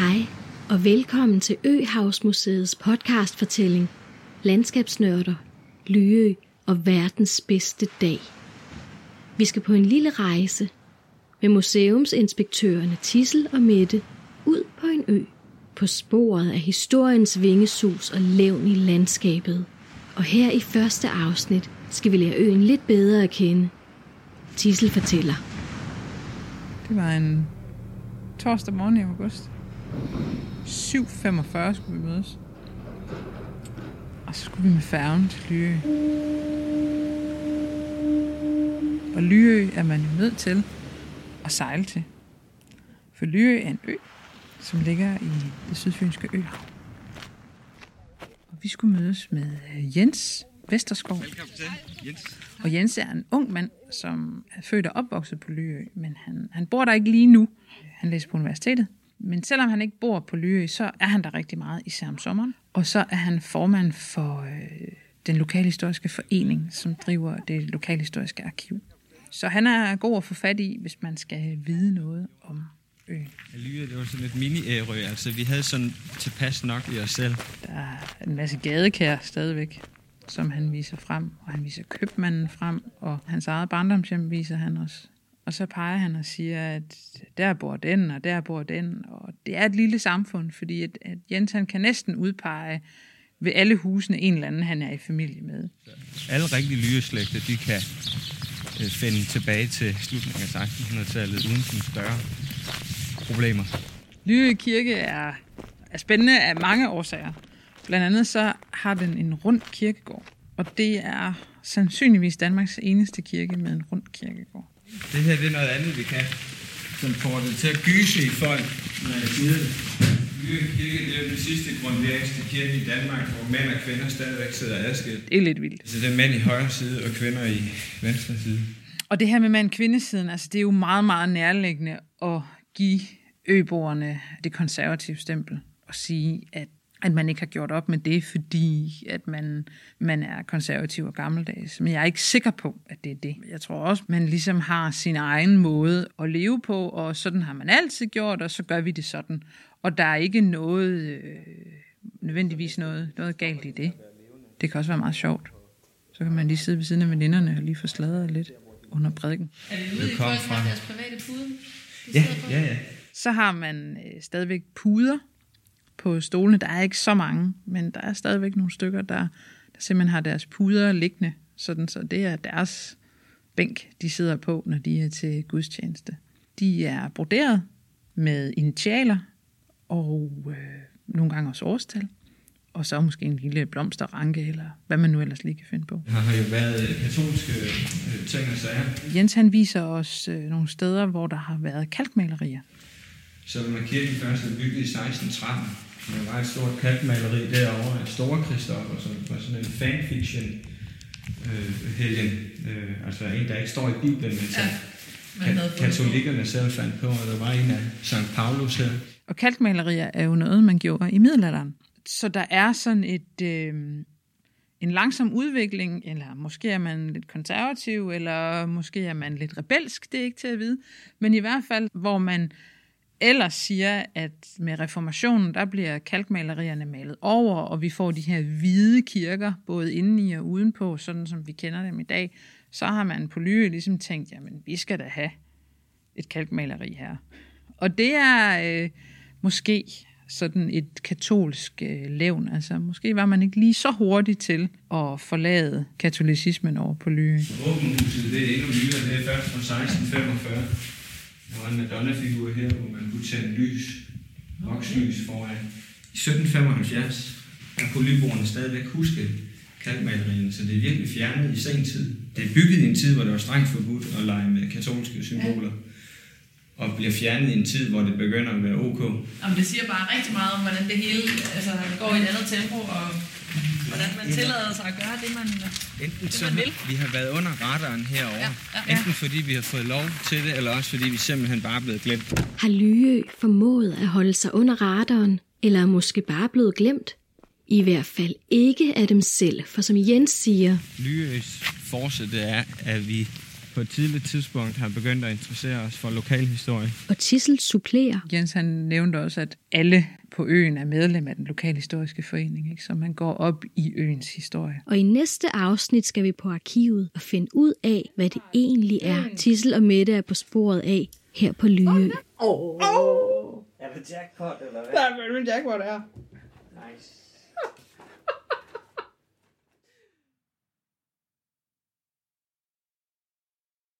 Hej og velkommen til Øhavsmuseets podcastfortælling Landskabsnørder, Lyø og verdens bedste dag. Vi skal på en lille rejse med museumsinspektørerne Tissel og Mette ud på en ø på sporet af historiens vingesus og levn i landskabet. Og her i første afsnit skal vi lære øen lidt bedre at kende. Tissel fortæller. Det var en torsdag morgen i august. 7.45 skulle vi mødes. Og så skulle vi med færgen til Lyø. Og Lyø er man jo nødt til at sejle til. For Lyø er en ø, som ligger i det sydfynske øhav. Og vi skulle mødes med øh, Jens Vesterskov. Velkommen til, Jens. Og Jens er en ung mand, som er født og opvokset på Lyø, men han, han bor der ikke lige nu. Han læser på universitetet. Men selvom han ikke bor på Lyø, så er han der rigtig meget, især om sommeren. Og så er han formand for øh, den lokalhistoriske forening, som driver det lokalhistoriske arkiv. Så han er god at få fat i, hvis man skal vide noget om øen. Lyre, det var sådan et mini-ærø, altså vi havde sådan tilpas nok i os selv. Der er en masse gadekær stadigvæk, som han viser frem. Og han viser købmanden frem, og hans eget barndomshjem viser han også. Og så peger han og siger, at der bor den, og der bor den. Og det er et lille samfund, fordi at, at Jens han kan næsten udpege ved alle husene en eller anden, han er i familie med. Alle rigtige lyreslægter, de kan øh, finde tilbage til slutningen af 1600-tallet uden sådan større problemer. Lyø Kirke er, er spændende af mange årsager. Blandt andet så har den en rund kirkegård, og det er sandsynligvis Danmarks eneste kirke med en rund kirkegård. Det her det er noget andet, vi kan. Som får det til at gyse i folk, når jeg siger det. Kirke det er den sidste grundlæggende kirke i Danmark, hvor mænd og kvinder stadigvæk sidder adskilt. Det er lidt vildt. Så det er mænd i højre side og kvinder i venstre side. Og det her med mand-kvindesiden, altså det er jo meget, meget nærliggende at give øboerne det konservative stempel og sige, at at man ikke har gjort op med det, fordi at man, man er konservativ og gammeldags. Men jeg er ikke sikker på, at det er det. Jeg tror også, man ligesom har sin egen måde at leve på, og sådan har man altid gjort, og så gør vi det sådan. Og der er ikke noget, øh, nødvendigvis noget, noget galt i det. Det kan også være meget sjovt. Så kan man lige sidde ved siden af veninderne og lige få sladret lidt under prædiken. Er vi ude i til fra- deres private pude? de Ja, ja, ja. Så har man øh, stadigvæk puder på stolene. Der er ikke så mange, men der er stadigvæk nogle stykker, der, der simpelthen har deres puder liggende, sådan så det er deres bænk, de sidder på, når de er til gudstjeneste. De er broderet med initialer og øh, nogle gange også årstal, og så måske en lille blomsterranke, eller hvad man nu ellers lige kan finde på. Der har jo været katolske øh, ting og sager. Jens han viser os øh, nogle steder, hvor der har været kalkmalerier. Så når kirken først er bygget i 1613, der var et stort kalkmaleri derovre af Store Kristoffer, som var sådan en fanfiction øh, helgen, øh, altså en, der ikke står i Bibelen, men som Ja, ka- katolikkerne selv fandt på, og der var en af St. Paulus her. Og kalkmalerier er jo noget, man gjorde i middelalderen. Så der er sådan et, øh, en langsom udvikling, eller måske er man lidt konservativ, eller måske er man lidt rebelsk, det er ikke til at vide. Men i hvert fald, hvor man ellers siger, at med reformationen, der bliver kalkmalerierne malet over, og vi får de her hvide kirker, både indeni og udenpå, sådan som vi kender dem i dag, så har man på Lyø ligesom tænkt, jamen vi skal da have et kalkmaleri her. Og det er øh, måske sådan et katolsk øh, levn. Altså, måske var man ikke lige så hurtig til at forlade katolicismen over på Lyø. Våbenhuset, det er endnu nyere, det er først fra 1645. Der var en Madonna-figur her, hvor man kunne tænde lys, vokslys foran. I 1775, der kunne lyboerne stadigvæk huske kalkmalerierne, så det er virkelig fjernet i sen tid. Det er bygget i en tid, hvor det var strengt forbudt at lege med katolske symboler, og bliver fjernet i en tid, hvor det begynder at være ok. Jamen, det siger bare rigtig meget om, hvordan det hele altså, går i et andet tempo, og hvordan man tillader sig at gøre det, man... Enten Det, så man vil. vi har været under radaren herovre, Ja, ja, ja. enten fordi vi har fået lov til det, eller også fordi vi simpelthen bare er blevet glemt. Har Lyø formået at holde sig under radaren, eller er måske bare blevet glemt? I hvert fald ikke af dem selv, for som Jens siger, Lyøs force, det er, at vi på et tidligt tidspunkt har begyndt at interessere os for lokalhistorie. Og Tissel supplerer. Jens han nævnte også, at alle på øen er medlem af den lokalhistoriske forening, ikke? så man går op i øens historie. Og i næste afsnit skal vi på arkivet og finde ud af, hvad det egentlig er, Tissel og Mette er på sporet af her på Lyø. Er det jackpot, eller hvad? Der er jackpot her. Nice.